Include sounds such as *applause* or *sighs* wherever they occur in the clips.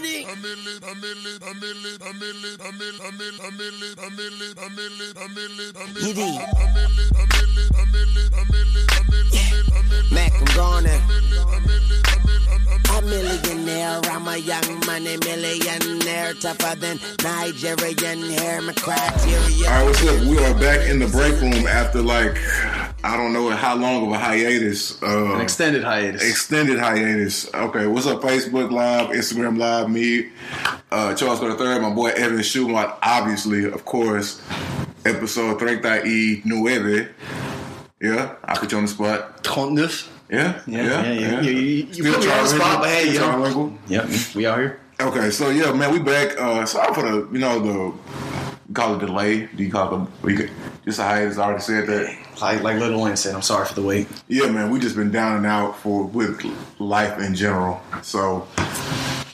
morning. Giddy. Mac, I'm going in. A millionaire, I'm a young money millionaire, tougher than Nigerian hair, my criteria. All right, what's up? We are back in the break room after like I don't know how long of a hiatus. Uh, An extended hiatus. extended hiatus. Okay, what's up? Facebook Live, Instagram Live, me, uh, Charles the Third, my boy Evan Shumard, obviously, of course. Episode 39 Nueve. Yeah, I put you on the spot. Trente-neuf. Yeah, Yeah, yeah, yeah. You, you, you put me on the spot, but hey, you know. trilingual. Yep, we out here. Okay, so yeah, man, we back. Uh, sorry for the, you know, the you call it delay. Do you call it could, just a hiatus? I already said that. Like like Lil Wayne said, I'm sorry for the wait. Yeah, man, we just been down and out for with life in general. So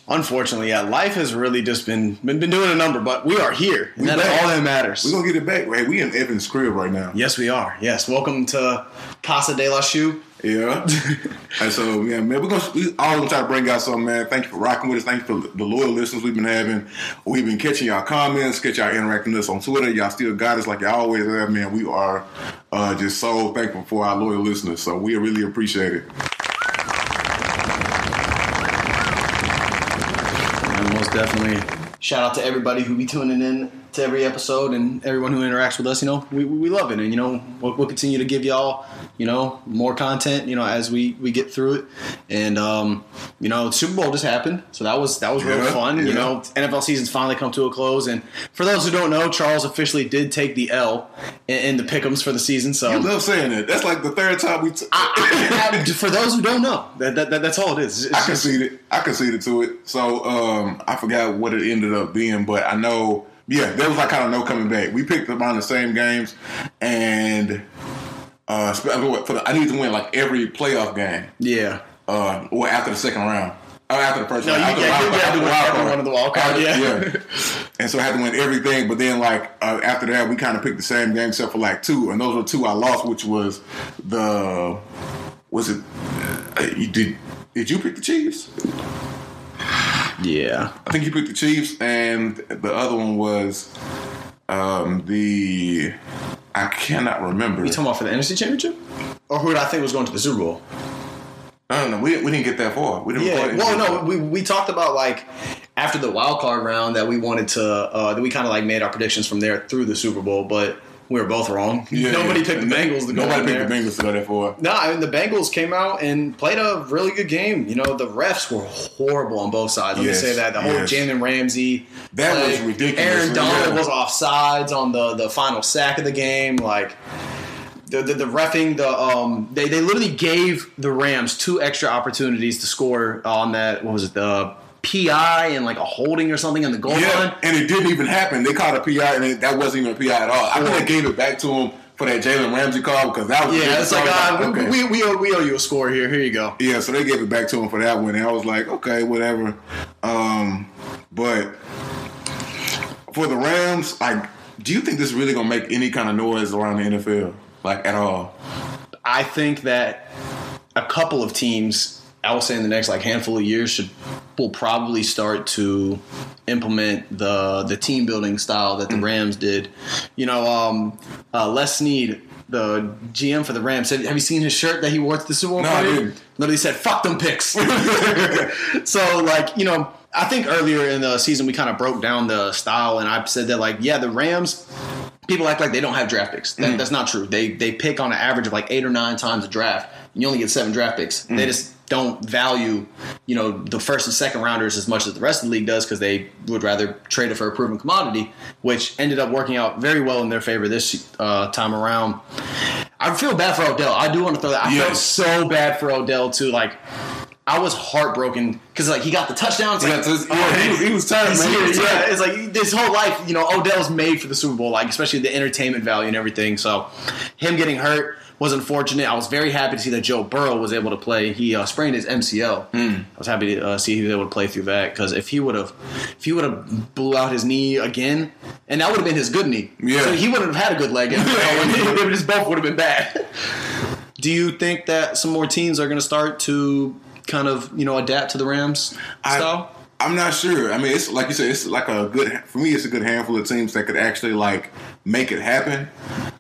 Unfortunately, yeah, life has really just been been, been doing a number, but we are here, and that's all that matters. we're gonna get it back. Hey, we in Evan's crib right now. yes, we are. Yes, welcome to Casa de la Shoe. Yeah. and so yeah, man, we're gonna we all gonna try to bring out something, man. Thank you for rocking with us. Thank you for the loyal listeners we've been having. We've been catching y'all comments, catch y'all interacting with us on Twitter. Y'all still got us like y'all always have, man. We are uh, just so thankful for our loyal listeners. So we really appreciate it. And most definitely, shout out to everybody who be tuning in to every episode and everyone who interacts with us. You know, we, we love it, and you know, we'll, we'll continue to give y'all, you know, more content. You know, as we we get through it, and um, you know, Super Bowl just happened, so that was that was real Yeah, fun. You know, NFL season's finally come to a close, and for those who don't know, Charles officially did take the L in, in the Pickums for the season. So I love saying that. That's like the third time we. T- I- for those who don't know, that, that, that- that's all it is. It's I just- conceded. I conceded to it. So um, I forgot what it ended up being, but I know. Yeah, there was like kind of no coming back. We picked up on the same games, and uh, for the, I need to win like every playoff game. yeah. Uh, or after the second round. Or after the first No, round. you- After yeah, you wild card. do After the every wild one of the wild card, After- yeah. *laughs* And so I had to win everything, but then like uh, after that, we kind of picked the same game except for like two, and those were two I lost, which was the was it? Uh, you did did you pick the Chiefs? Yeah. I think you picked the Chiefs, and the other one was um, the I cannot remember. You talking about for the NFC Championship? Or who did I think was going to the Super Bowl? I don't know. We, we didn't get that far. We didn't. Yeah. Well, no, we, we talked about like after the wild card round that we wanted to uh, that we kind of like made our predictions from there through the Super Bowl, but we were both wrong. Yeah, Nobody yeah. picked the Bengals to go Nobody picked there. the Bengals to go there for. No, I mean the Bengals came out and played a really good game. You know, the refs were horrible on both sides. Let Yes, me say that. The whole yes. Jalen Ramsey. That was ridiculous. Aaron Donald Yeah. was offsides on the, the final sack of the game. Like the the, the refing, the um they, they literally gave the Rams two extra opportunities to score on that what was it, the PI and like a holding or something in the goal line. Yeah, and it didn't even happen. They called a PI, and it, that wasn't even a PI at all. I think they gave it back to him for that Jalen Ramsey call because that was Yeah, it's like uh, we, okay. we, we, owe, we owe you a score here. Here you go. yeah. So they gave it back to him for that one, and I was like, okay, whatever. Um, but for the Rams, like, do you think this is really gonna make any kind of noise around the NFL, like at all? I think that a couple of teams, I will say in the next like handful of years, should will probably start to implement the the team building style that the Rams did. You know, um, uh, Les Snead, the GM for the Rams, said, "Have you seen his shirt that he wore to the Super Bowl?" No, party?" didn't. Literally said, "Fuck them picks." *laughs* *laughs* so, like, you know, I think earlier in the season we kind of broke down the style, and I said that, like, yeah, the Rams people act like they don't have draft picks. That, That's not true. They they pick on an average of like eight or nine times a draft. And you only get seven draft picks. They just don't value, you know, the first and second rounders as much as the rest of the league does because they would rather trade it for a proven commodity, which ended up working out very well in their favor this uh, time around. I feel bad for Odell. I do want to throw that. I felt so bad for Odell too. Like. I was heartbroken because like he got the touchdown. It's Yeah, like, this- yeah, he was- he was tired, man. He yeah, it's like his whole life, you know, Odell's made for the Super Bowl, like especially the entertainment value and everything. So him getting hurt was unfortunate. I was very happy to see that Joe Burrow was able to play. He uh, sprained his MCL. Hmm. I was happy to uh, see he was able to play through that because if he would have, if he would have blew out his knee again, and that would have been his good knee, Yeah. so he wouldn't have had a good leg. *laughs* *laughs* Just both would have been bad. Do you think that some more teams are going to start to kind of you know adapt to the Rams I- style? I'm not sure. I mean, it's like you said, it's like a good for me. It's a good handful of teams that could actually like make it happen.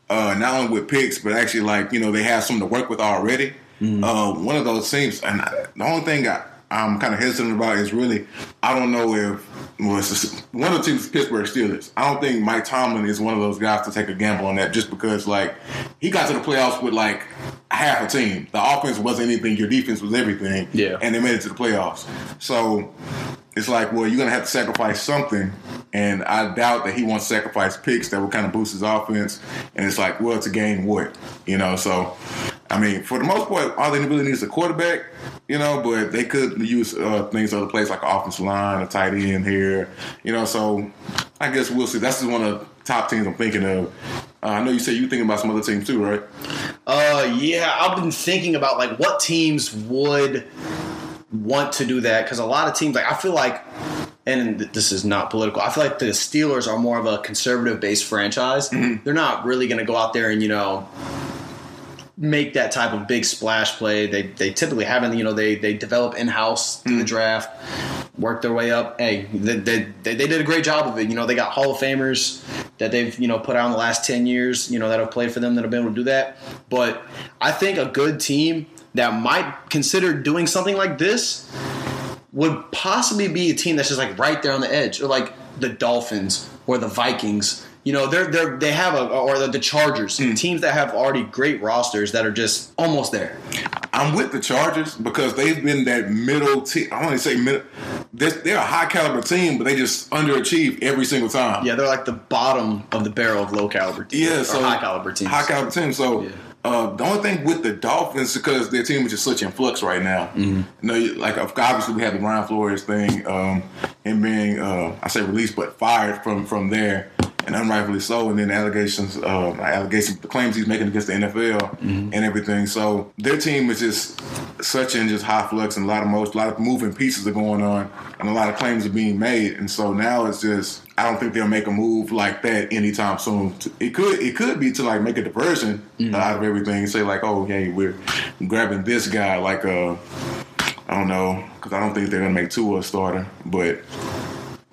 Uh, not only with picks, but actually like you know they have something to work with already. Uh, one of those teams, and I, the only thing I, I'm kind of hesitant about is really I don't know if well, it's just, one of the teams Pittsburgh Steelers. I don't think Mike Tomlin is one of those guys to take a gamble on that just because like he got to the playoffs with like half a team. The offense wasn't anything, your defense was everything. Yeah. and they made it to the playoffs. So it's like, well, you're gonna have to sacrifice something, and I doubt that he wants to sacrifice picks that will kind of boost his offense. And it's like, well, to gain what, you know? So, I mean, for the most part, all they really need is a quarterback, you know. But they could use uh, things other places like an offensive line, a tight end here, you know. So, I guess we'll see. That's just one of the top teams I'm thinking of. Uh, I know you said you thinking about some other teams too, right? Uh, yeah, I've been thinking about like what teams would want to do that because a lot of teams, like I feel like, and this is not political. I feel like the Steelers are more of a conservative based franchise. Mm-hmm. They're not really going to go out there and you know make that type of big splash play. They they typically haven't. You know, they they develop in house through the mm-hmm. draft, work their way up. Hey, they, they they they did a great job of it. You know, they got Hall of Famers that they've you know put out in the last ten years. You know, that have played for them that have been able to do that. But I think a good team that might consider doing something like this would possibly be a team that's just like right there on the edge, or like the Dolphins or the Vikings. You know, they're they're they have a or the, the Chargers, hmm. teams that have already great rosters that are just almost there. I'm with the Chargers because they've been that middle team. I want to say middle. They're, they're a high caliber team, but they just underachieve every single time. Yeah, they're like the bottom of the barrel of low caliber teams. Yeah, or so high caliber teams. High caliber team. So Yeah. Uh, the only thing with the Dolphins because their team is just such in flux right now. Mm-hmm. You know, like obviously we had the Brian Flores thing, um, him being uh, I say released but fired from from there. And unrightfully so, and then the allegations, uh, allegations, the claims he's making against the NFL Mm-hmm. and everything. So their team is just such in just high flux, and a lot of most, a lot of moving pieces are going on, and a lot of claims are being made. And so now it's just, I don't think they'll make a move like that anytime soon. It could, it could be to like make a diversion out of everything, and say like, oh, hey, we're grabbing this guy, like uh, I don't know, because I don't think they're gonna make Tua a starter, but.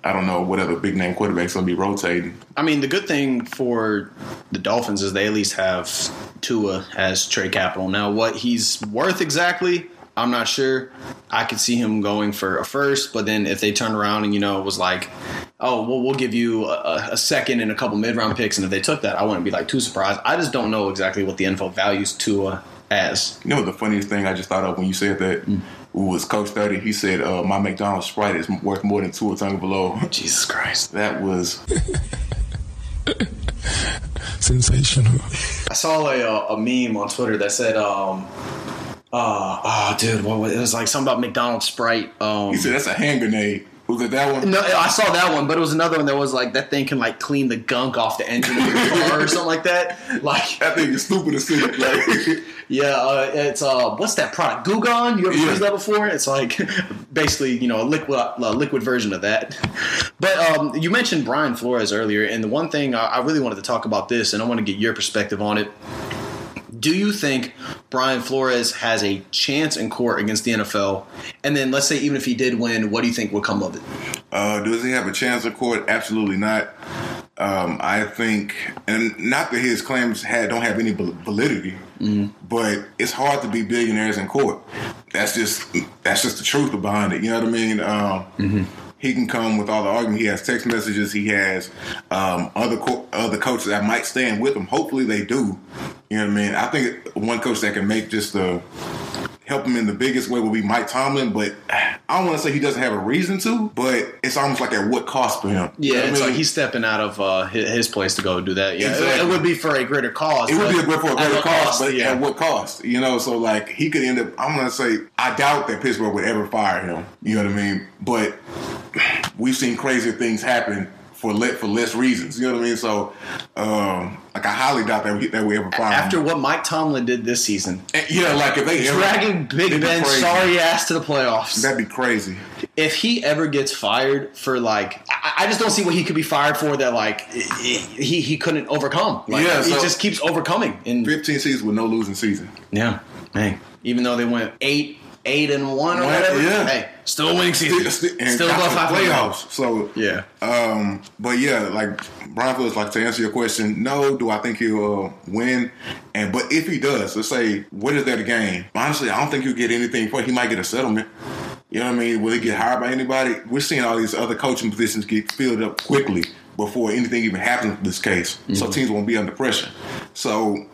I don't know what other big name quarterbacks gonna be rotating. I mean, the good thing for the Dolphins is they at least have Tua as trade capital. Now, what he's worth exactly, I'm not sure. I could see him going for a first, but then if they turn around and you know it was like, oh, well, we'll give you a, a second and a couple mid round picks, and if they took that, I wouldn't be like too surprised. I just don't know exactly what the NFL values Tua as. You know the funniest thing I just thought of when you said that mm. Was Coach Thirty. He said uh, my McDonald's Sprite is worth more than two tongue below. *laughs* Jesus Christ! that was *laughs* Sensational. I saw a, a meme on Twitter that said, um, uh, oh, dude, what was it? was like something about McDonald's Sprite. Um, he said that's a hand grenade. Was it that one? No, I saw that one, but it was another one that was like that thing can like clean the gunk off the engine of your car or something like that. Like, *laughs* That thing is stupid as shit. *laughs* Like, yeah, uh, it's uh, what's that product? Goo Gone. You ever Yeah. used that before? It's like *laughs* basically you know a liquid a liquid version of that. But um, you mentioned Brian Flores earlier, and the one thing I, I really wanted to talk about this, and I want to get your perspective on it. Do you think Brian Flores has a chance in court against the NFL? And then let's say even if he did win, what do you think would come of it? uh, does he have a chance in court? Absolutely not. Um, I think, and not that his claims had don't have any val- validity, but it's hard to be billionaires in court. That's just that's just the truth behind it. You know what I mean? Um, He can come with all the argument. He has text messages. He has um, other co- other coaches that might stand with him. Hopefully, they do. You know what I mean? I think one coach that can make just the help him in the biggest way would be Mike Tomlin, but I don't want to say he doesn't have a reason to, but it's almost like at what cost for him. You know Yeah, I mean? like he's stepping out of uh, his, place to go do that. Yeah, it- it, would be for a greater cause. It would be for a greater cost, but yeah. at what cost? You know, so like he could end up. I'm gonna say I doubt that Pittsburgh would ever fire him. You know what I mean? But we've seen crazier things happen for le- for less reasons. You know what I mean? So, um, like I highly doubt that we, that we ever fire After him. what Mike Tomlin did this season, And, yeah, like if they ever, dragging Big it'd be Ben sorry ass to the playoffs. that'd be crazy. if he ever gets fired for like, I, I just don't see what he could be fired for that like he he couldn't overcome. Like, Yeah, he so- just keeps overcoming. in 15 seasons with no losing season. yeah, hey, even though they went eight eight and one or whatever. yeah. Hey, still winning season. Still, still, Still got above 500. playoffs. So Yeah. Um, but yeah, like Brian Flores, like to answer your question, no, do I think he'll uh, win? And but if he does, let's say, what is that a game? Honestly, I don't think he'll get anything for. it. He might get a settlement. You know what I mean? Will he get hired by anybody? We're seeing all these other coaching positions get filled up quickly before anything even happens in this case. So Mm-hmm. teams won't be under pressure. So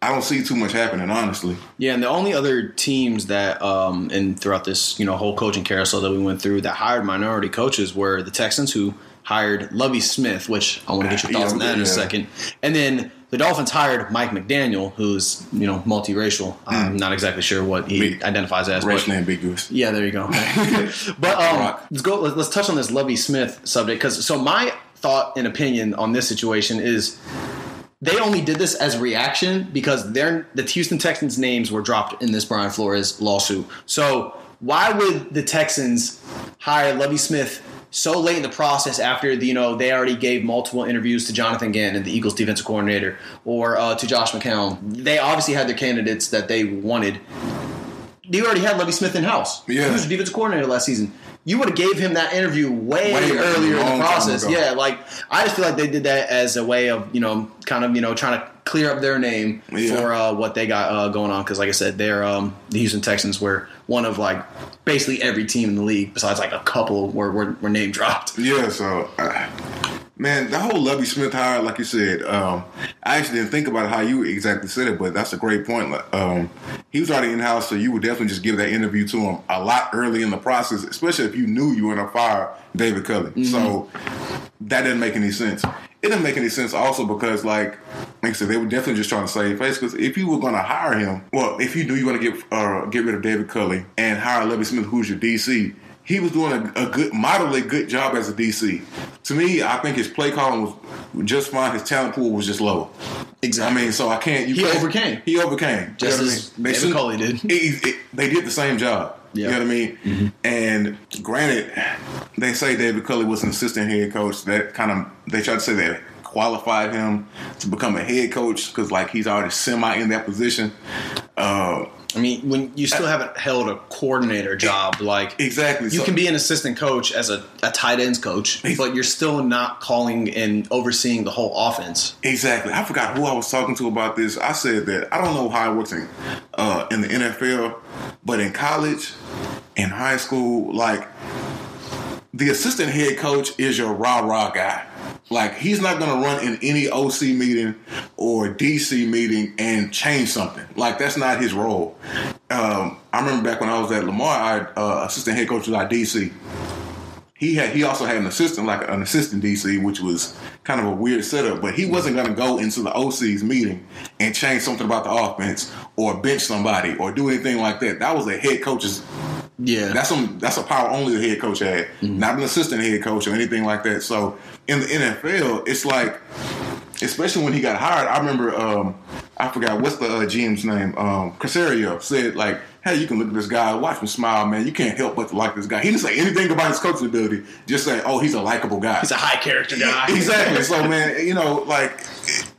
I don't see too much happening, honestly. Yeah, and the only other teams that, um, and throughout this, you know, whole coaching carousel that we went through that hired minority coaches were the Texans, who hired Lovie Smith, which I want to get your thoughts Yeah, on that in a second, and then the Dolphins hired Mike McDaniel, who's you know multiracial. I'm not exactly sure what he identifies as. Racially ambiguous. yeah, there you go. *laughs* *laughs* but um, let's go. Let's, let's touch on this Lovie Smith subject because so my thought and opinion on this situation is they only did this as reaction because they're the Houston Texans names were dropped in this Brian Flores lawsuit. So why would the Texans hire Lovie Smith so late in the process after the, you know they already gave multiple interviews to Jonathan Gannon, and the Eagles defensive coordinator, or uh, to Josh McCown? They obviously had their candidates that they wanted you already had Lovie Smith in house. Yeah. He was the defensive coordinator last season. You would have gave him that interview way, Way earlier in the process. Yeah, like I just feel like they did that as a way of you know kind of you know trying to clear up their name Yeah. for uh, what they got uh, going on. Because like I said, they're um, the Houston Texans were one of like basically every team in the league besides like a couple were were, were name dropped. Yeah, so uh, man, the whole Lovie Smith hire, like you said, um, I actually didn't think about how you exactly said it, but that's a great point. Um, he was already in house, so you would definitely just give that interview to him a lot early in the process, especially if you knew you were going to fire David Culley. So that didn't make any sense. It didn't make any sense also because, like, like I said, they were definitely just trying to save face. Because if you were going to hire him, well, if you knew you were going to get uh, get rid of David Culley and hire Lovie Smith, who's your DC, he was doing a, a good, moderately good job as a DC. To me, I think his play calling was just fine. His talent pool was just low. Exactly. I mean, so I can't. You He can't- overcame. He overcame. Just You know as I mean? They David should- Culley did. it- it- they did the same job. Yeah. You know what I mean? And granted, they say David Culley was an assistant head coach. That kind of they tried to say that qualified him to become a head coach because like he's already semi in that position. Uh, I mean, when you still haven't held a coordinator job, like exactly. You So- can be an assistant coach as a, a tight ends coach, but you're still not calling and overseeing the whole offense. Exactly. I forgot who I was talking to about this. I said that I don't know how it works in uh, in the NFL, but in college, in high school, like the assistant head coach is your rah rah guy. Like he's not to run in any OC meeting or DC meeting and change something. Like that's not his role. Um, I remember back when I was at Lamar, I uh, assistant head coach our DC he had he also had an assistant like an assistant DC, which was kind of a weird setup. But he wasn't to go into the OC's meeting and change something about the offense or bench somebody or do anything like that. That was a head coach's. Yeah, That's some that's a power only the head coach had, not an assistant head coach or anything like that. So in the NFL, it's like, especially when he got hired, I remember um, I forgot what's the uh, GM's name. Um, Caserio said like, "Hey, you can look at this guy, watch him smile, man. You can't help but to like this guy." He didn't say anything about his coaching ability. Just say, "Oh, he's a likable guy." he's a high character guy. exactly. So, man, you know, like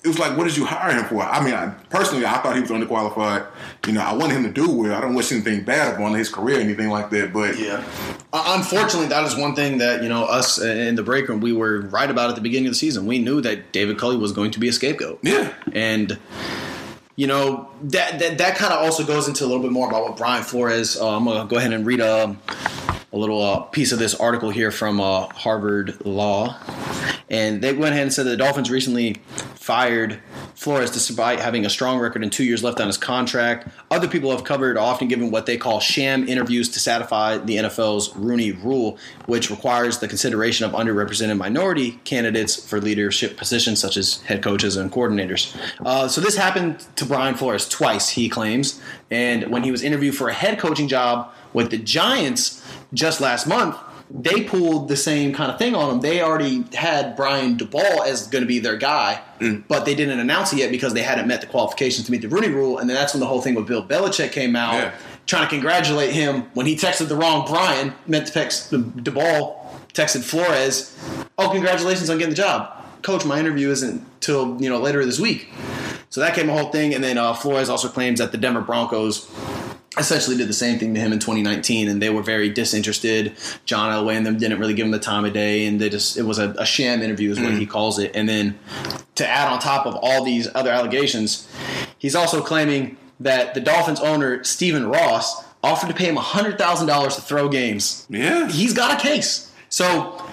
it was like, what did you hire him for? I mean, I, personally, I thought he was underqualified. You know, I wanted him to do well. I don't wish anything bad upon his career or anything like that. But Yeah. Uh, unfortunately, that is one thing that, you know, us in the break room, we were right about at the beginning of the season. We knew that David Culley was going to be a scapegoat. yeah, And, you know, that that, that kind of also goes into a little bit more about what Brian Flores, uh, I'm going to go ahead and read a, a little uh, piece of this article here from uh, Harvard Law. And they went ahead and said that the Dolphins recently fired Flores despite having a strong record and two years left on his contract. Other people have covered often given what they call sham interviews to satisfy the NFL's Rooney Rule, which requires the consideration of underrepresented minority candidates for leadership positions such as head coaches and coordinators. Uh, so this happened to Brian Flores twice, he claims. And when he was interviewed for a head coaching job with the Giants just last month, they pulled the same kind of thing on him. They already had Brian Daboll as going to be their guy, but they didn't announce it yet because they hadn't met the qualifications to meet the Rooney Rule. And then that's when the whole thing with Bill Belichick came out, Yeah. trying to congratulate him when he texted the wrong Brian, meant to text the Daboll, texted Flores, "Oh, congratulations on getting the job, Coach. My interview isn't till you know later this week." So that came a whole thing, and then uh, Flores also claims that the Denver Broncos essentially did the same thing to him in 2019 and they were very disinterested. John elway and them didn't really give him the time of day and they just it was a, a sham interview is what he mm. calls it. And then to add on top of all these other allegations he's also claiming that the dolphins owner stephen ross offered to pay him $100000 to throw games. Yeah. he's got a case. So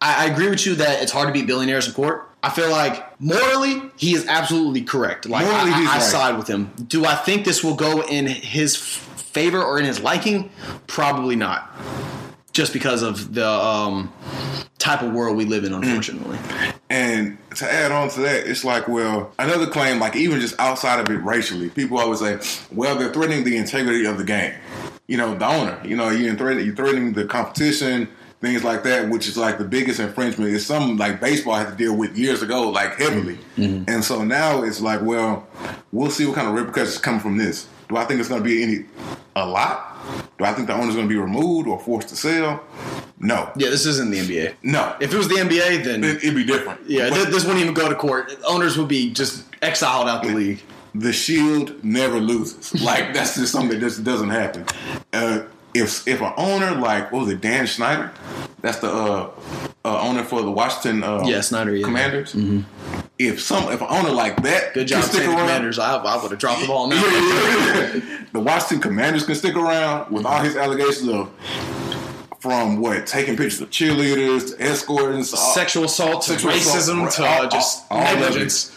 I, I agree with you that it's hard to beat billionaires in court. I feel like morally, he is absolutely correct. Like Morally, I, he's I, I right. side with him. Do I think this will go in his favor or in his liking? Probably not. Just because of the um, type of world we live in, unfortunately. And to add on to that, it's like, well, another claim, like even just outside of it racially, people always say, well, they're threatening the integrity of the game. You know, the owner, you know, you're threatening, you're threatening the competition, things like that, which is like the biggest infringement. It's something like baseball had to deal with years ago, like heavily. And so now it's like, well, we'll see what kind of repercussions come from this. Do I think it's going to be any, a lot? Do I think the owner's going to be removed or forced to sell? No. Yeah, this isn't the NBA. No. If it was the NBA, then It, it'd be different. yeah, But- this wouldn't even go to court. Owners would be just exiled out the league. the Shield never loses. Like that's just something that just doesn't happen. Uh, if if an owner like what was it, Dan Schneider? That's the uh, uh, owner for the Washington uh, Yeah, Snyder, yeah. Commanders. If some if an owner like that Good job, stick around, Commanders. I, I would have dropped the ball now. the Washington Commanders can stick around with all his allegations of from what taking pictures of cheerleaders to escorting all, Sexual assault to Sexual racism assault, to all- uh, just all- all of it. negligence.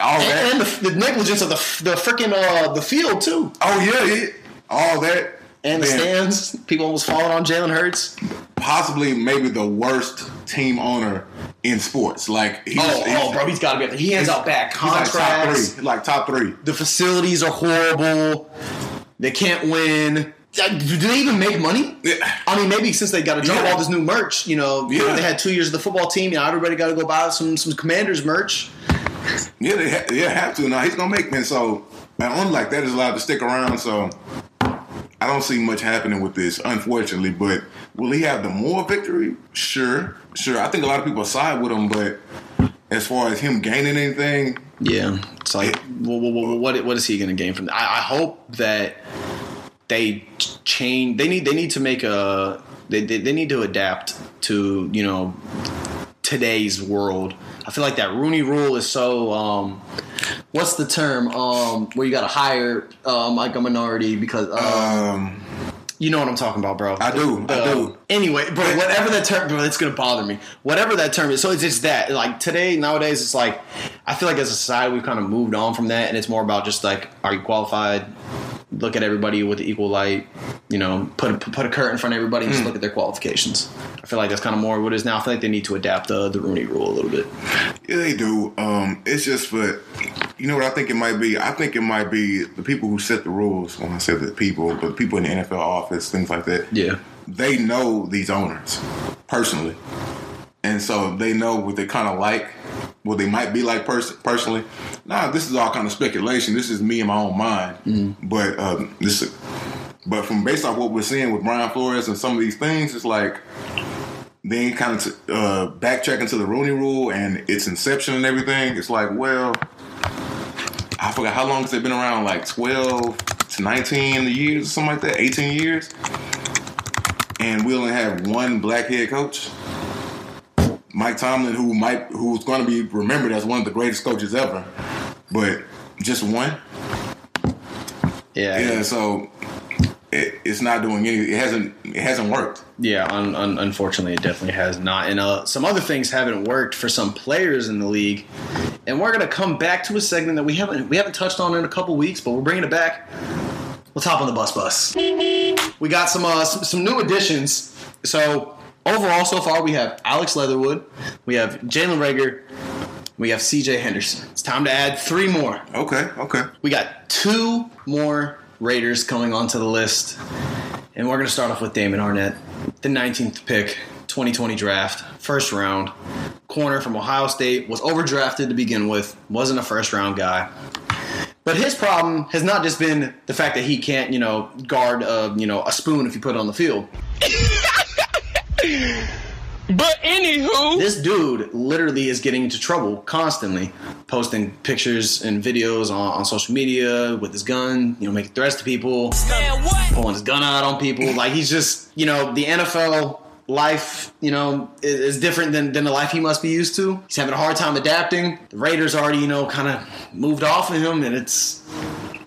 all that. and, and the, the negligence of the the freaking uh, the field too, oh yeah, yeah, all that. And the stands. People almost falling on Jalen Hurts. possibly maybe the worst team owner in sports. Like he's, Oh, he's, oh, bro, he's got to be up there. He hands out back he's like top contracts. three, like top three. the facilities are horrible. They can't win. Uh, Do they even make money? Yeah. I mean, maybe since they got to drop Yeah. all this new merch, you know, Yeah. they had two years of the football team. You know, everybody got to go buy some some Commanders merch. Yeah, they ha- yeah have to. Now he's gonna make men. So an owner like that is allowed to stick around. So I don't see much happening with this, unfortunately. But will he have the more victory? Sure, sure. I think a lot of people side with him, but as far as him gaining anything, Yeah, it's like, well, well, well, what what is he going to gain from that? I, I hope that they change. They need they need to make a they, they they need to adapt to you know today's world. I feel like that Rooney Rule is so um, what's the term um, where you got to hire um, like a minority because uh, um, you know what I'm talking about, bro. I do, I The- do. Anyway, bro, whatever that term, bro, it's gonna bother me. Whatever that term is, so it's just that. Like today, nowadays, it's like I feel like as a society we've kind of moved on from that, and it's more about just like, are you qualified? Look at everybody with equal light. You know, put put a curtain in front of everybody and just look at their qualifications. I feel like that's kind of more what it is now. I feel like they need to adapt the the Rooney Rule a little bit. Yeah, they do. Um, it's just for you know what I think it might be. I think it might be the people who set the rules. When I say the people, but the people in the NFL office, things like that. Yeah. they know these owners personally, and so they know what they kind of like, what they might be like pers- personally. Now, this is all kind of speculation. This is me in my own mind, but um, this. But from based off what we're seeing with Brian Flores and some of these things, it's like then kind of t- uh, backtracking to the Rooney Rule and its inception and everything. It's like, well, I forgot how long has it been around? Like twelve to nineteen years, or something like that. Eighteen years, and we only have one black head coach, Mike Tomlin, who might who's going to be remembered as one of the greatest coaches ever, but just one. Yeah. Yeah, so. It, it's not doing any. It hasn't. It hasn't worked. Yeah, un- un- unfortunately, it definitely has not. And uh, some other things haven't worked for some players in the league. And we're gonna come back to a segment that we haven't we haven't touched on in a couple weeks, but we're bringing it back. Let's hop on the bus bus. We got some uh, some, some new additions. So overall, so far, we have Alex Leatherwood, we have Jalen Reagor, we have C.J. Henderson. It's time to add three more. Okay. Okay. We got two more Raiders coming onto the list. And we're going to start off with Damon Arnette, the 19th pick, 2020 draft, first round. Corner from Ohio State, was overdrafted to begin with, wasn't a first round guy. But his problem has not just been the fact that he can't, you know, guard, a, you know, a spoon if you put it on the field. But anywho, This dude literally is getting into trouble constantly, posting pictures and videos on, on social media with his gun, you know, making threats to people, man, pulling his gun out on people. Like he's just, you know, the NFL life, you know, is, is different than, than the life he must be used to. He's having a hard time adapting. The Raiders already, you know, kind of moved off of him, and it's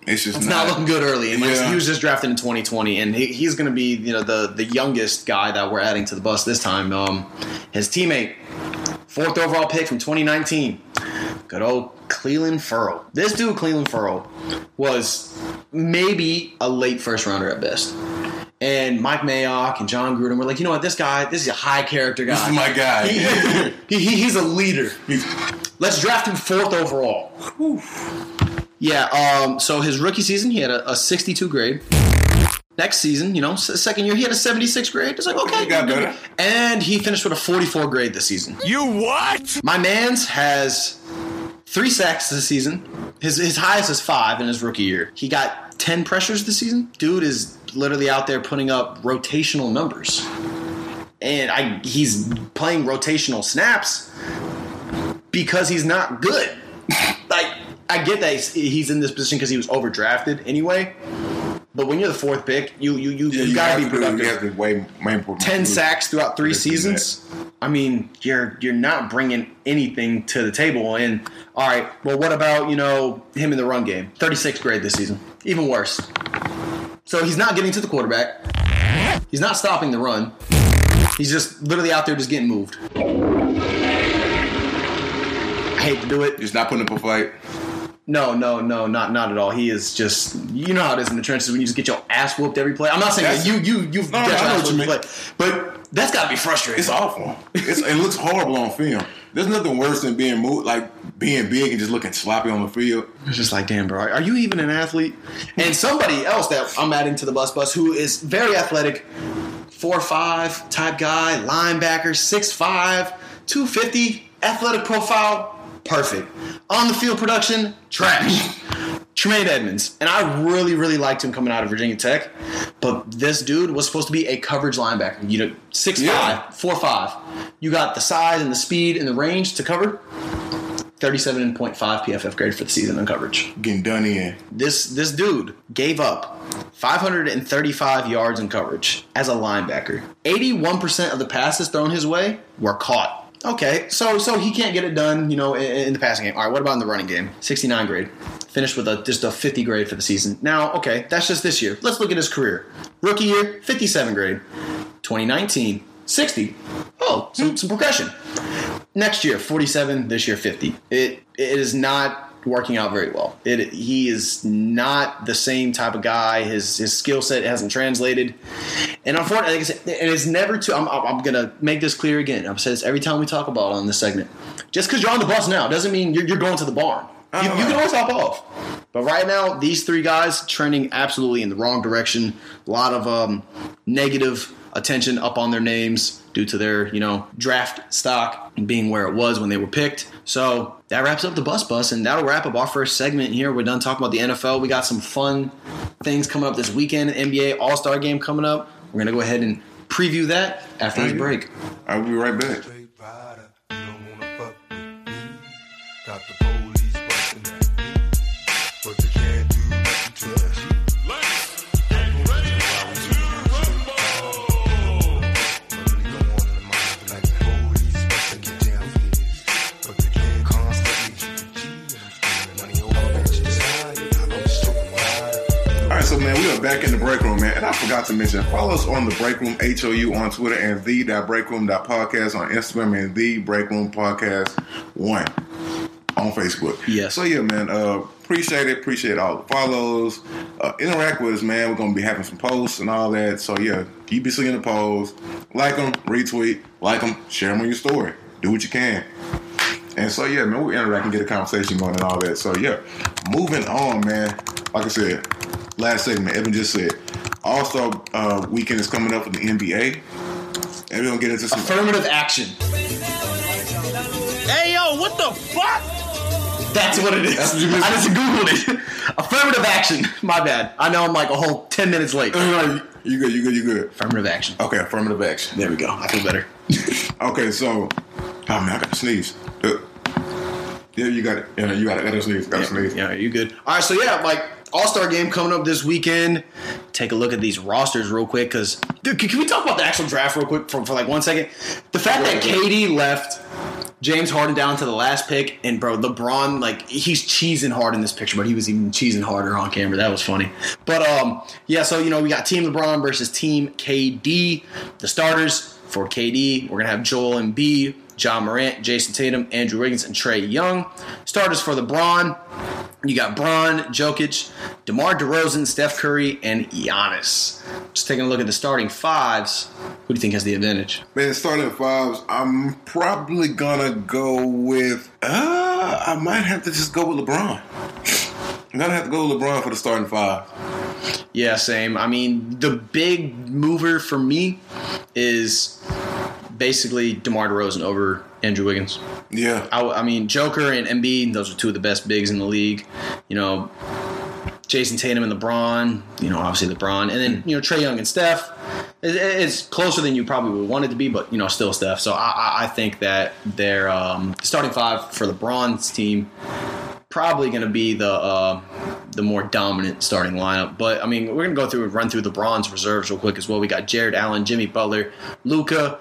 It's just it's not looking good early. And like, Yeah. he was just drafted in 2020, and he, he's going to be, you know, the the youngest guy that we're adding to the bus this time. Um, his teammate, fourth overall pick from 2019, good old Clelin Ferrell. This dude, Clelin Ferrell, was maybe a late first rounder at best. And Mike Mayock and Jon Gruden were like, you know what, this guy, this is a high character guy. This is my guy. He, he, he's a leader. Let's draft him fourth overall. Yeah. Um. So his rookie season, he had a, a 62 grade. Next season, you know, second year, he had a 76 grade. It's like okay, He got better. And he finished with a 44 grade this season. You what? My man's has three sacks this season. His his highest is five in his rookie year. He got 10 pressures this season. Dude is literally out there putting up rotational numbers. And I he's playing rotational snaps because he's not good. like I get that he's, he's in this position because he was overdrafted anyway. But when you're the fourth pick, you you you, Yeah, you, gotta be to productive. You have to way important. Ten sacks throughout three Let's do that. seasons. I mean, you're you're not bringing anything to the table. And all right, well, what about you know him in the run game? Thirty sixth grade this season, even worse. So he's not getting to the quarterback. He's not stopping the run. He's just literally out there just getting moved. I hate to do it. He's not putting up a fight. No, no, no, not not at all. He is just you know how it is in the trenches when you just get your ass whooped every play. I'm not saying that you you you've No, got no, your I know ass what you whooped mean. every play, but that's got to be frustrating. It's awful. It's, it looks horrible on film. There's nothing worse than being moved, like being big and just looking sloppy on the field. It's just like, damn, bro, are- are you even an athlete? And somebody else that I'm adding to the bus bus who is very athletic, four five type guy, linebacker, six five, two fifty, athletic profile, perfect. On the field production, trash. Tremaine Edmunds, and I really, really liked him coming out of Virginia Tech, but this dude was supposed to be a coverage linebacker. You know, six Yeah. five, four five. You got the size and the speed and the range to cover. 37.5 PFF grade for the season on coverage. Getting done in. This this dude gave up 535 yards in coverage as a linebacker. 81% of the passes thrown his way were caught. Okay, so so he can't get it done, you know, in, in the passing game. All right, what about in the running game? 69 grade. Finished with a just a 50 grade for the season. Now, okay, that's just this year. Let's look at his career. Rookie year, 57 grade. 2019, 60. Oh, some, hmm. some progression next year 47 this year 50 it it is not working out very well it he is not the same type of guy his his skill set hasn't translated and unfortunately like I said, it is never too I'm, I'm I'm gonna make this clear again i've said this every time we talk about it on this segment just because you're on the bus now doesn't mean you're, you're going to the barn you, you can always hop off but right now these three guys trending absolutely in the wrong direction a lot of um, negative attention up on their names due to their, you know, draft stock being where it was when they were picked. So that wraps up the bus bus, and that'll wrap up our first segment here. We're done talking about the NFL. We got some fun things coming up this weekend. NBA All Star Game coming up. We're gonna go ahead and preview that after this break. I'll be right back. Back in the break room, man. And I forgot to mention, follow us on the break room HOU on Twitter and the break room podcast on Instagram and the break room podcast one on Facebook. Yes. So yeah, man, uh, appreciate it. Appreciate all the follows. Uh, interact with us, man. We're gonna be having some posts and all that. So yeah, keep you seeing the posts. Like them, retweet, like them, share them on your story. Do what you can. And so yeah, man, we interact and get a conversation going and all that. So yeah, moving on, man. Like I said, last segment, Evan just said, All Star uh, weekend is coming up for the NBA, and we're gonna get into some. Affirmative action. Hey yo, what the fuck? That's what it is. That's what you missed. I just googled it. *laughs* Affirmative action. *laughs* My bad. I know I'm like a whole ten minutes late. you good? You good? You good? Affirmative action. Okay, affirmative action. There we go. I feel better. *laughs* Okay, so, oh man, I got to sneeze. Uh, Yeah, you got it. Yeah, you got it. Got to sneeze. Got to sneeze. Yeah, you good. All right, so yeah, like All Star game coming up this weekend. Take a look at these rosters real quick, because dude, can, we talk about the actual draft real quick for, for like one second? The fact that KD left James Harden down to the last pick, and bro, LeBron like he's cheesing hard in this picture, but he was even cheesing harder on camera. That was funny. But um, yeah, so you know we got Team LeBron versus Team KD. The starters for KD, we're gonna have Joel Embiid, Ja Morant, Jayson Tatum, Andrew Wiggins, and Trae Young. Starters for LeBron, you got Braun, Jokic, DeMar DeRozan, Steph Curry, and Giannis. Just taking a look at the starting fives. Who do you think has the advantage? Man, starting fives, I'm probably gonna go with. Uh, I might have to just go with LeBron. I'm gonna have to go with LeBron for the starting five. Yeah, same. I mean, the big mover for me is basically DeMar DeRozan over Andrew Wiggins. Yeah, I, I mean, Joker and Embiid, those are two of the best bigs in the league. You know, Jayson Tatum and LeBron, you know, obviously LeBron. And then, you know, Trae Young and Steph. It's closer than you probably would want it to be, but, you know, still Steph. So I, I- think that their um, starting five for LeBron's team probably going to be the uh, the more dominant starting lineup. But I mean, we're going to go through and run through the bronze reserves real quick as well. We got Jarrett Allen, Jimmy Butler, Luka,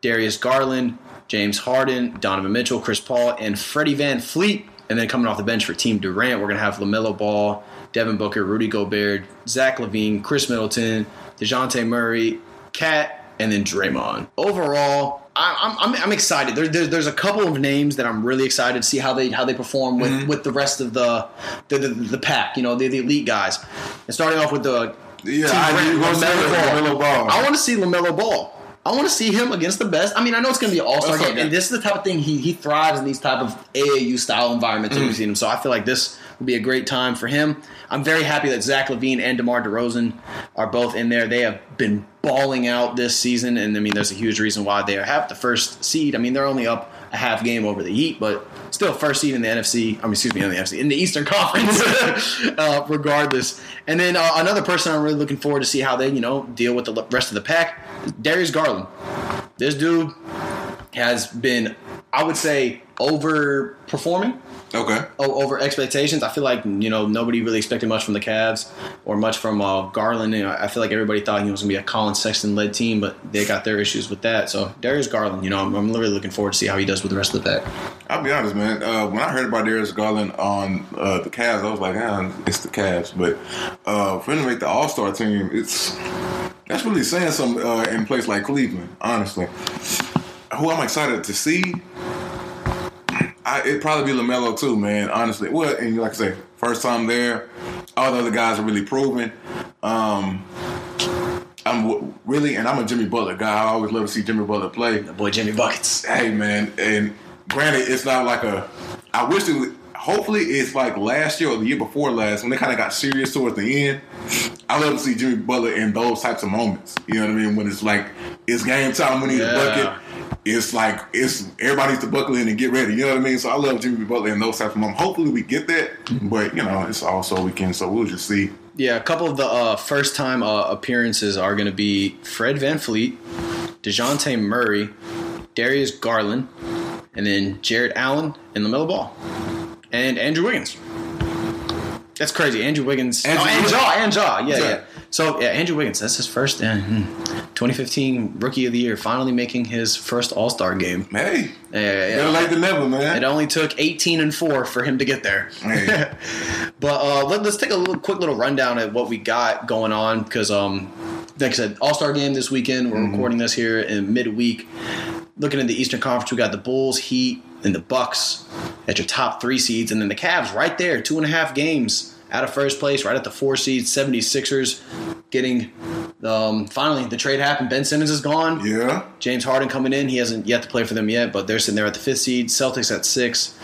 Darius Garland, James Harden, Donovan Mitchell, Chris Paul, and Freddie VanVleet. And then coming off the bench for Team Durant, we're going to have LaMelo Ball, Devin Booker, Rudy Gobert, Zach LaVine, Khris Middleton, DeJounte Murray, Cat, and then Draymond. Overall, I- I'm, I'm, I'm excited. There, there, there's a couple of names that I'm really excited to see how they how they perform with, mm-hmm. with the rest of the the, the, the pack. You know, the, the elite guys. And starting off with the Yeah, I Durant, knew you were gonna say LaMelo Ball. I want to see Lamelo Ball. I want to see him against the best. I mean, I know it's going to be an All Star game, and this is the type of thing he he thrives in these type of AAU style environments Mm. that we've seen him. So I feel like this will be a great time for him. I'm very happy that Zach LaVine and DeMar DeRozan are both in there. They have been balling out this season, and I mean, there's a huge reason why they have the first seed. I mean, they're only up a half game over the Heat, but still first seed in the NFC. I mean, excuse me, in the NFC in the Eastern *laughs* Conference, *laughs* uh, regardless. And then uh, another person I'm really looking forward to see how they you know deal with the rest of the pack. Darius Garland. This dude has been, I would say, overperforming okay. over expectations. I feel like you know nobody really expected much from the Cavs or much from uh, Garland. You know, I feel like everybody thought he was going to be a Collin Sexton led team, but they got their issues with that. So Darius Garland, you know, I'm, I'm really looking forward to see how he does with the rest of the pack. I'll be honest, man. Uh, when I heard about Darius Garland on uh, the Cavs, I was like, ah, it's the Cavs. But uh, for him to make the All Star team, it's that's really saying something uh, in a place like Cleveland. Honestly, who I'm excited to see, I, it'd probably be Lamelo too, man. Honestly, well, and like I say, first time there, all the other guys are really proven. Um, I'm w- really, and I'm a Jimmy Butler guy. I always love to see Jimmy Butler play The boy Jimmy Buckets. hey man, and granted, it's not like a. I wish it. Hopefully, it's like last year or the year before last when they kind of got serious towards the end. I love to see Jimmy Butler in those types of moments. You know what I mean? When it's like it's game time, we need Yeah. a bucket. It's like it's everybody needs to buckle in and get ready. You know what I mean? So I love Jimmy Butler in those types of moments. Hopefully, we get that, but you know, it's also weekend, so we'll just see. Yeah, a couple of the uh, first time uh, appearances are going to be Fred VanVleet, DeJounte Murray, Darius Garland, and then Jarrett Allen and LaMelo Ball. And Andrew Wiggins. That's crazy. Andrew Wiggins. Andrew oh, and. Jaw. And Jaw. Yeah, Yeah. yeah. So, yeah, Andrew Wiggins. That's his first uh, hmm, 2015 Rookie of the Year. Finally making his first All Star game. Hey, Yeah, yeah, yeah. better late than never, man. It only took 18 and 4 for him to get there. Hey. *laughs* but uh, let, us take a little, quick little rundown at what we got going on because, um, like I said, All Star game this weekend. We're recording this here in midweek. Looking at the Eastern Conference, we got the Bulls, Heat, and the Bucks at your top three seeds, and then the Cavs right there, two and a half games out of first place, right at the four seeds. 76ers getting um, finally the trade happened. Ben Simmons is gone. yeah, James Harden coming in. He hasn't yet to play for them yet, but they're sitting there at the fifth seed. Celtics at six,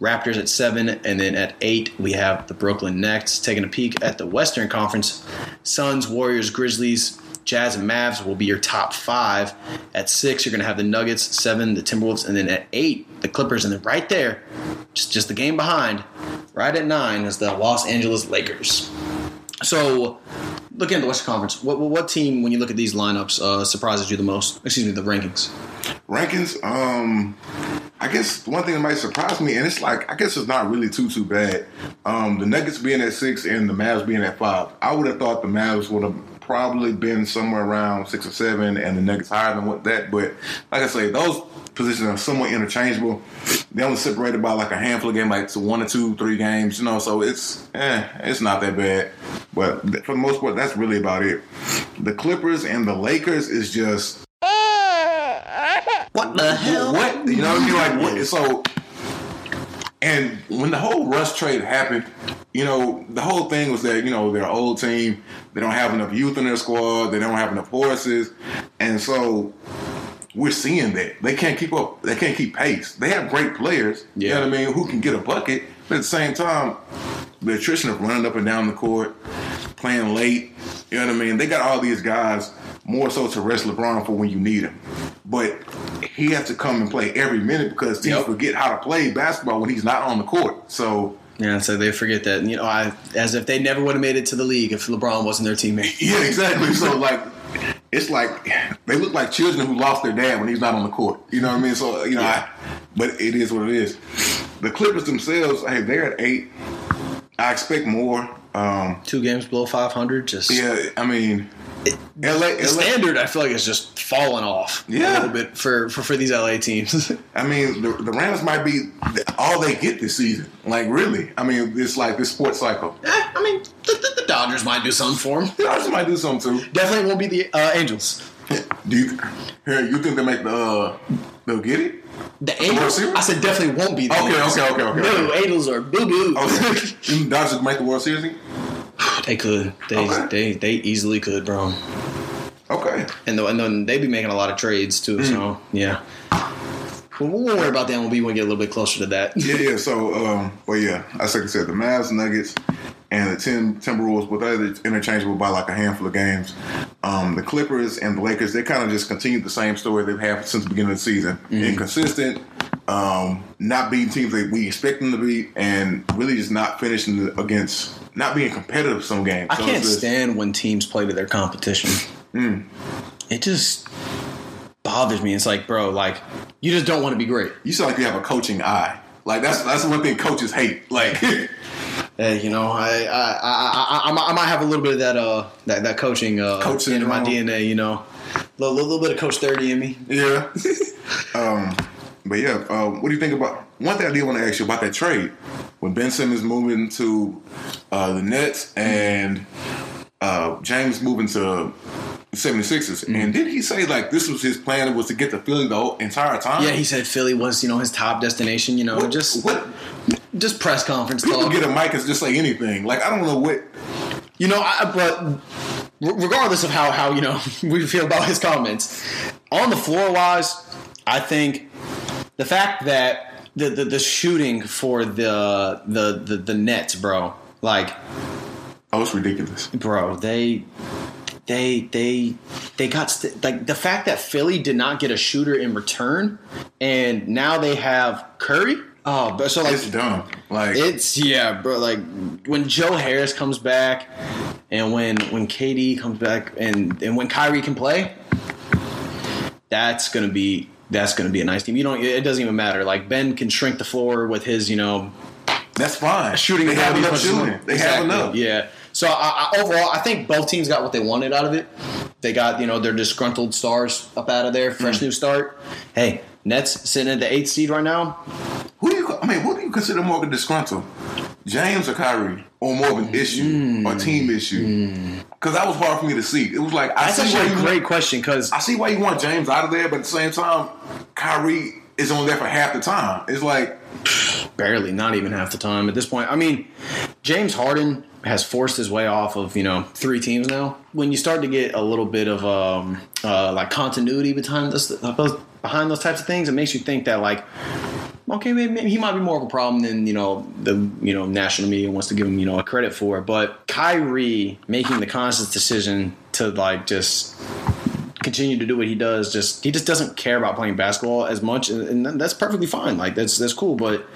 Raptors at seven, and then at eight we have the Brooklyn Nets taking a peek at the Western Conference. Suns, Warriors, Grizzlies, Jazz, and Mavs will be your top five. At six, you're going to have the Nuggets, seven, the Timberwolves, and then at eight, the Clippers, and then right there, just just the game behind, right at nine is the Los Angeles Lakers. So, looking at the Western Conference, what, what team, when you look at these lineups, uh, surprises you the most? Excuse me, the rankings. rankings. Um, I guess one thing that might surprise me, and it's like I guess it's not really too too bad. Um, the Nuggets being at six and the Mavs being at five. I would have thought the Mavs would have probably been somewhere around six or seven, and the Nuggets higher than what that. But like I say, those positions are somewhat interchangeable. They only separated by like a handful of games, like one or two, three games. You know, so it's eh, it's not that bad. But for the most part, that's really about it. The Clippers and the Lakers is just *laughs* What the hell? what you know what I mean? Like what? So, and when the whole Russ trade happened, you know, the whole thing was that you know their old team, they don't have enough youth in their squad, they don't have enough horses, and so we're seeing that they can't keep up, they can't keep pace. They have great players, you Yeah. know what I mean, who can get a bucket, but at the same time, the attrition of running up and down the court, playing late, you know what I mean. They got all these guys more so to rest LeBron for when you need him, but he has to come and play every minute because teams Yep. forget how to play basketball when he's not on the court. So Yeah, so they forget that. You know, I as if they never would have made it to the league if LeBron wasn't their teammate. *laughs* yeah, exactly. So like, it's like they look like children who lost their dad when he's not on the court. You know what I mean? So you know, I, but it is what it is. The Clippers themselves, hey, they're at eight. I expect more. Um, Two games below 500, just yeah, I mean, LA, the LA standard. I feel like it's just falling off Yeah. a little bit for for, for these LA teams. *laughs* I mean, the, the Rams might be all they get this season. Like, really? I mean, it's like this sports cycle. Eh, I mean, the, the, the Dodgers might do something for them. The Dodgers might do something too. Definitely won't be the uh, Angels. Do you here? You think they make the? Uh, they'll get it? The Angels. I said definitely won't be the Okay, Angels. okay, okay, okay, No, okay. Angels are boo boo. Okay. *laughs* You think the Dodgers make the World Series? *sighs* They could. They, Okay. they they easily could, bro. Okay. And, the, and then they'd be making a lot of trades too. So yeah. We won't worry about the MLB when we get a little bit closer to that. Yeah, yeah. So, um, well, yeah. As like I said, the Mavs, Nuggets, and the Tim Timberwolves, but they're interchangeable by like a handful of games. Um, the Clippers and the Lakers, they kind of just continue the same story they've had since the beginning of the season. Inconsistent, um, not beating teams that we expect them to be, and really just not finishing against, not being competitive some games. I So can't just- stand when teams play to their competition. Mm. It just bothers me. It's like, bro, like you just don't want to be great. You sound like you have a coaching eye. Like that's that's one thing coaches hate. Like, *laughs* Hey, you know, I I, I, I, I, might- have a little bit of that uh that, that coaching uh Coach in my. DNA. You know, a little, little bit of Coach Carter in me. Yeah. *laughs* um, but yeah, um, what do you think about one thing I did want to ask you about that trade when Ben Simmons moving to uh, the Nets and uh, James moving to the 76ers. Mm-hmm. And did he say like this was his plan was to get to Philly the whole entire time? Yeah, he said Philly was you know his top destination. You know, What, just what just press conference people talk. get a mic and just say anything. Like I don't know what. You know, I, but regardless of how how you know *laughs* we feel about his comments, on the floor wise, I think the fact that the the, the shooting for the, the the the Nets, bro, like Oh, it's ridiculous. bro, they. They they they got st- like the fact that Philly did not get a shooter in return, and now they have Curry. Oh, but so like It's dumb. Like it's yeah, bro. Like when Joe Harris comes back, and when when KD comes back, and and when Kyrie can play, that's gonna be that's gonna be a nice team. You don't. It doesn't even matter. Like Ben can shrink the floor with his you know that's fine. shooting. They have ability enough as much shooting. They Exactly, have enough. Yeah. So I, I, overall, I think both teams got what they wanted out of it. They got you know their disgruntled stars up out of there, fresh Hmm. new start. Hey, Nets sitting at the eighth seed right now. Who do you? I mean, who do you consider more disgruntled? James or Kyrie, or more of an issue or team issue? Because that was hard for me to see. It was like I That's see why a you great question because I see why you want James out of there, but at the same time, Kyrie is only there for half the time. It's like barely, not even half the time at this point. I mean, James Harden has forced his way off of you know three teams now. When you start to get a little bit of um uh, like continuity behind this behind those types of things, it makes you think that like. Okay, maybe, he might be more of a problem than you know the you know national media wants to give him you know a credit for. But Kyrie making the conscious decision to like just continue to do what he does. Just he just doesn't care about playing basketball as much, and and that's perfectly fine. Like that's that's cool. But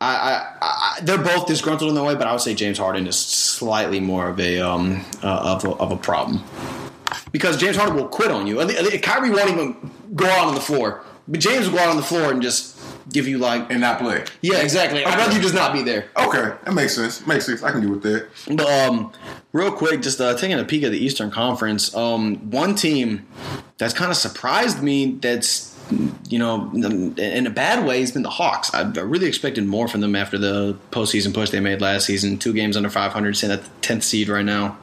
I, I, I they're both disgruntled in their way, but I would say James Harden is slightly more of a um uh, of a, of a problem. Because James Harden will quit on you. I think- I think Kyrie won't even go out on the floor, but James will go out on the floor and just give you like, and not play. yeah, exactly. I'd rather you just not be there. Okay, that makes sense. Makes sense. I can get with that. But um, real quick, just uh, taking a peek at the Eastern Conference, um, one team that's kind of surprised me. That's you know, in a bad way, has been the Hawks. I I really expected more from them after the postseason push they made last season. Two games under 500, sitting at the tenth seed right now.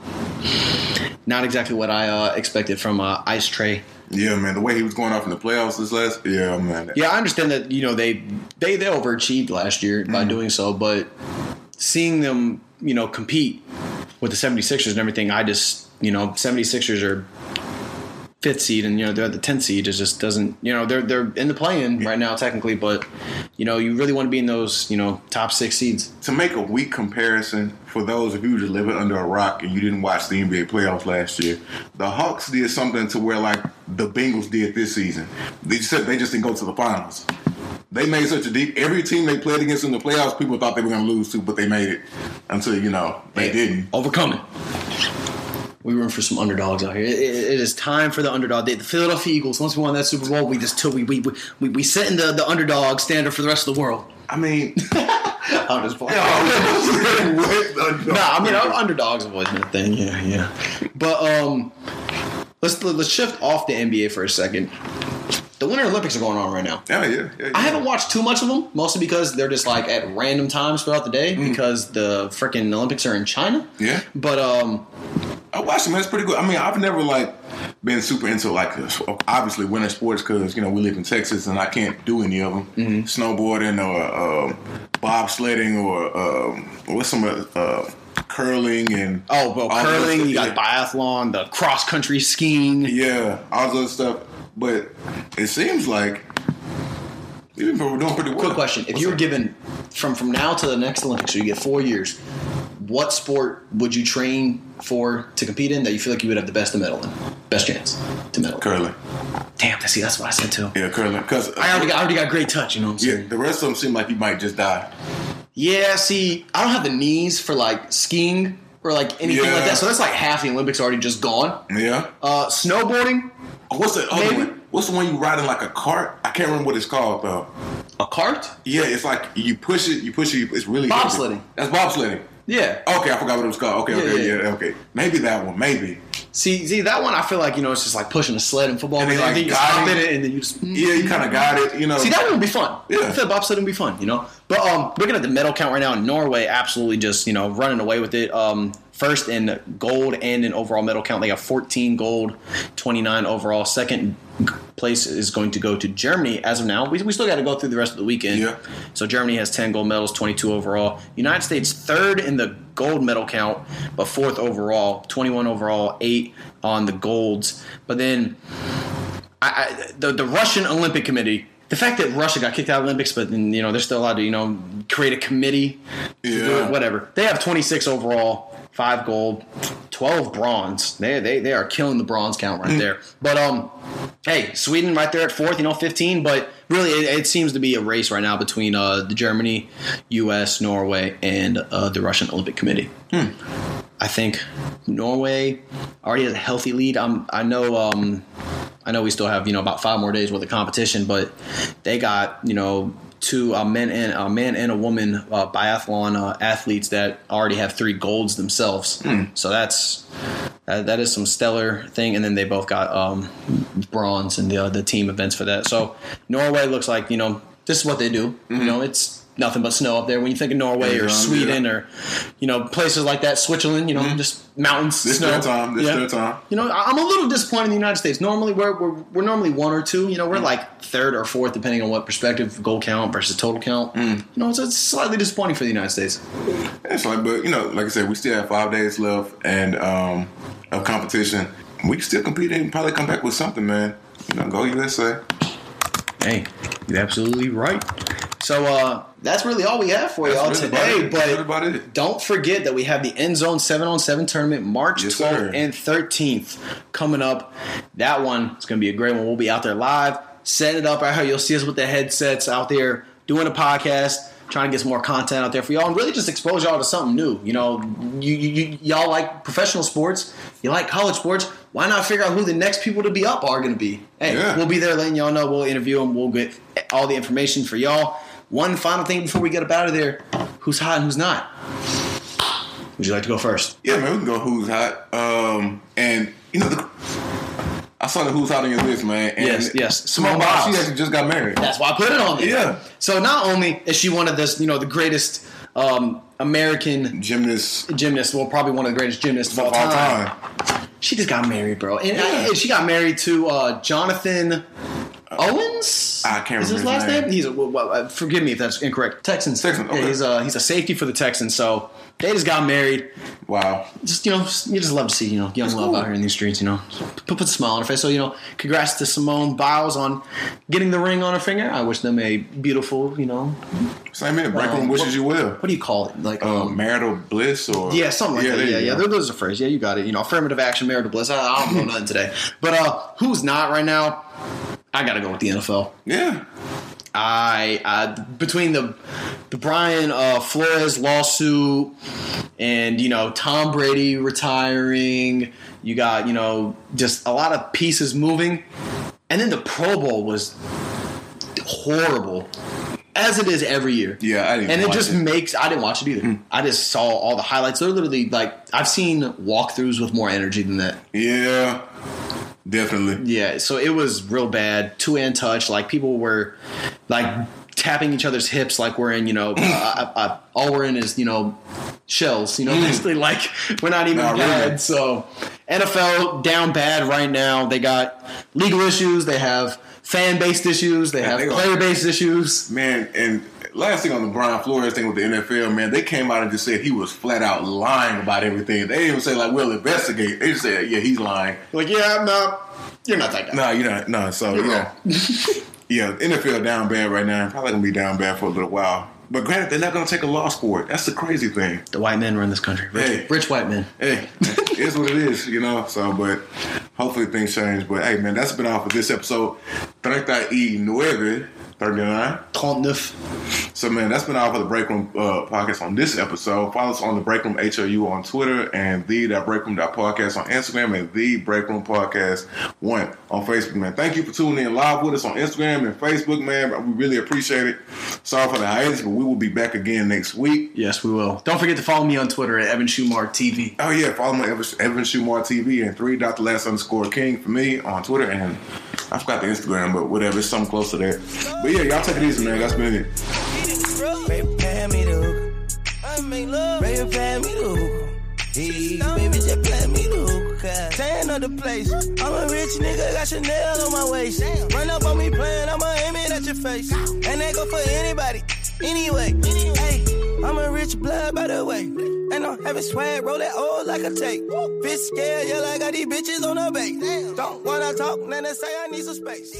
Not exactly what I uh, expected from uh, Ice Trae. Yeah, man. The way he was going off in the playoffs this last, yeah, man. Yeah, I understand that you know they they they overachieved last year by doing so, but seeing them you know compete with the 76ers and everything, I just you know 76ers are fifth seed and you know they're at the 10th seed. It just doesn't you know they're they're in the play-in right now technically, but you know you really want to be in those you know top six seeds. to make a weak comparison for those of you just living under a rock and you didn't watch the NBA playoffs last year, the Hawks did something to where like the Bengals did this season. They just said they just didn't go to the finals. They made such a deep. Every team they played against in the playoffs, people thought they were going to lose to, but they made it until you know they didn't. Overcoming. We room for some underdogs out here. It, it- it is time for the underdog. The, the Philadelphia Eagles. Once we won that Super Bowl, we just took we we we, we set in the, the underdog standard for the rest of the world. I mean, *laughs* I'm just playing. what? Nah, I mean underdogs have always been a thing. Yeah, yeah. But um, let's let's shift off the NBA for a second. The Winter Olympics are going on right now. yeah, yeah, yeah, yeah. I haven't watched too much of them, mostly because they're just like at random times throughout the day because the freaking Olympics are in China. Yeah. But um, I watched them. That's pretty good. I mean, I've never like been super into like obviously winter sports because you know we live in Texas and I can't do any of them. Mm-hmm. Snowboarding or um, bobsledding or um, what's some of uh, curling and oh, well, curling, you got yeah. biathlon, the cross country skiing. yeah, all those other stuff. But it seems like even if we're doing pretty well. Quick question: If What's you were up? given from from now to the next Olympics, so you get four years, what sport would you train for to compete in that you feel like you would have the best to medal in, best chance to medal? curling, Damn, see, that's what I said too. yeah, curling, because I already got, I already got great touch. You know what I'm saying? yeah, the rest of them seem like you might just die. Yeah. See, I don't have the knees for like skiing or like anything Yeah. like that. So that's like half the Olympics already just gone. Yeah. Uh, snowboarding, What's the other Maybe. one? What's the one you ride in like a cart? I can't remember what it's called though. a cart. Yeah, it's like you push it, you push it, it's really Bobsledding. That's bobsledding. Yeah. Okay, I forgot what it was called. Okay, Yeah, okay, yeah, yeah, okay. Maybe that one, maybe. See, see that one. I feel like you know it's just like pushing a sled in football. And like, then you stop it. and then you just Yeah, you kind of got it, you know. See, that one would be fun. Yeah. I feel bobsledding would be fun, you know. But um, looking at the medal count right now, in Norway absolutely just you know running away with it. Um, first in gold and in overall medal count, they got 14 gold, 29 overall. Second place is going to go to Germany as of now. We, we still got to go through the rest of the weekend. Yeah. So Germany has 10 gold medals, 22 overall. United States third in the gold medal count, but fourth overall, 21 overall, eight on the golds. But then I, I, the the Russian Olympic Committee. The fact that Russia got kicked out of the Olympics, but then, you know they're still allowed to you know create a committee, to do Yeah. whatever. They have 26 overall, five gold, 12 bronze. They they they are killing the bronze count Mm. right there. But um, hey, Sweden right there at fourth, you know 15. But really, it, it seems to be a race right now between uh the Germany, U.S., Norway, and uh, the Russian Olympic Committee. I think Norway already has a healthy lead. I'm, I know. Um, I know we still have you know about five more days worth of competition, but they got you know two uh, men and a man and a woman uh, biathlon uh, athletes that already have three golds themselves. So that's that, that is some stellar thing. And then they both got um, bronze in the uh, the team events for that. So Norway looks like you know this is what they do. You know it's. Nothing but snow up there. When you think of Norway or Yeah, Sweden or, you know, places like that, Switzerland, you know, mm-hmm. just mountains, This snow. their time. This Yeah. their time. You know, I'm a little disappointed in the United States. Normally, we're, we're, we're normally one or two. You know, we're mm. like third or fourth, depending on what perspective, goal count versus total count. Mm. You know, it's, it's slightly disappointing for the United States. It's like, but you know, like I said, we still have five days left and um, of competition. We can still compete and probably come back with something, man. You know, go USA. Hey, you're absolutely right. So uh, that's really all we have for y'all really today. about it. That's really But don't forget that we have the End Zone 7 on 7 tournament March Yes, 12th sir. and 13th coming up. That one is going to be a great one. We'll be out there live, setting it up right here. You'll see us with the headsets out there doing a podcast. Trying to get some more content out there for y'all and really just expose y'all to something new. You know, you, you, you y'all like professional sports, you like college sports. why not figure out who the next people to be up are going to be? Hey, Yeah. we'll be there letting y'all know. We'll interview them. We'll get all the information for y'all. One final thing before we get up out of there: who's hot and who's not? Would you like to go first? Yeah, man, we can go who's hot. Um, and you know, the, I saw the who's hot on your list, man. And Yes, yes. Simone Biles, she actually just got married. That's why I put it on there. Yeah. So not only is she one of the you know, the greatest um, American Gymnast gymnast, well, probably one of the greatest gymnasts of all, time. time. She just got married, bro, and, Yeah. and she got married to uh, Jonathan Owens. I can't Is his last name? He's a, well, uh, forgive me if that's incorrect. Texans. Texans, okay. he's a he's a safety for the Texans. So they just got married. Wow. Just you know, just- you just love to see you know young love cool. out here in these streets. You know, put, put a smile on her face. So you know, congrats to Simone Biles on getting the ring on her finger. I wish them a beautiful, you know, Same here. Break Um, wishes what- you will. what do you call it? Like Uh, um, marital bliss or Yeah, something like that. Yeah, yeah. go. Those are phrase. Yeah, you got it. You know, affirmative action, marital bliss. I, I don't know *laughs* nothing today. But uh, who's not right now? I got to go with the NFL. Yeah. I, I between the the Brian uh, Flores lawsuit and you know Tom Brady retiring, you got you know just a lot of pieces moving, and then the Pro Bowl was horrible, as it is every year. Yeah, I didn't and it just it. Makes I didn't watch it either. I just saw all the highlights. They're literally like I've seen walkthroughs with more energy than that. Yeah. Definitely. Yeah, so it was real bad. Two hand touch, like people were like tapping each other's hips, like we're in, you know, *clears throat* uh, uh, uh, all we're in is you know shells. You know, basically like we're not even Not bad. really. So NFL down bad right now. They got legal issues. They have fan based issues. They have they player based issues. Man, and last thing on the Brian Flores thing with the NFL, man, they came out and just said he was flat out lying about everything. They didn't even say like we'll investigate. They just said, yeah, he's lying. Like, yeah, no, you're not that guy. No, you're not. No, so You're yeah, yeah. NFL down bad right now. Probably gonna be down bad for a little while. But granted, they're not gonna take a loss for it. That's the crazy thing. The white men run this country. Rich, Hey. rich white men. Hey, it is what it is, you know. So, but hopefully things change. But hey, man, that's been all for this episode. 39, 39. 39. So man, that's been all for the Break Room uh, podcast on this episode. Follow us on the Break Room HOU on Twitter and the Break Room podcast on Instagram and the Break Room Podcast One on Facebook. Man, thank you for tuning in live with us on Instagram and Facebook. Man, we really appreciate it. Sorry for the hiatus, but we will be back again next week. Yes, we will. Don't forget to follow me on Twitter at Evan Shumard TV. Oh yeah, follow me Evan, Evan Shumard TV and three dot the last underscore King for me on Twitter and I forgot the Instagram, but whatever, it's something close to that. But yeah, y'all take it easy, man. That's been it. Hey, of the place. I'm a rich nigga, got Chanel on my waist. Run up on me playing, I'ma aim it at your face. And that go for anybody, anyway. Hey, I'm a rich blood, by the way. And I'm having swag, roll that old like a tape. Bitch scared, yeah, like I got these bitches on the base. Don't wanna talk, then they say I need some space.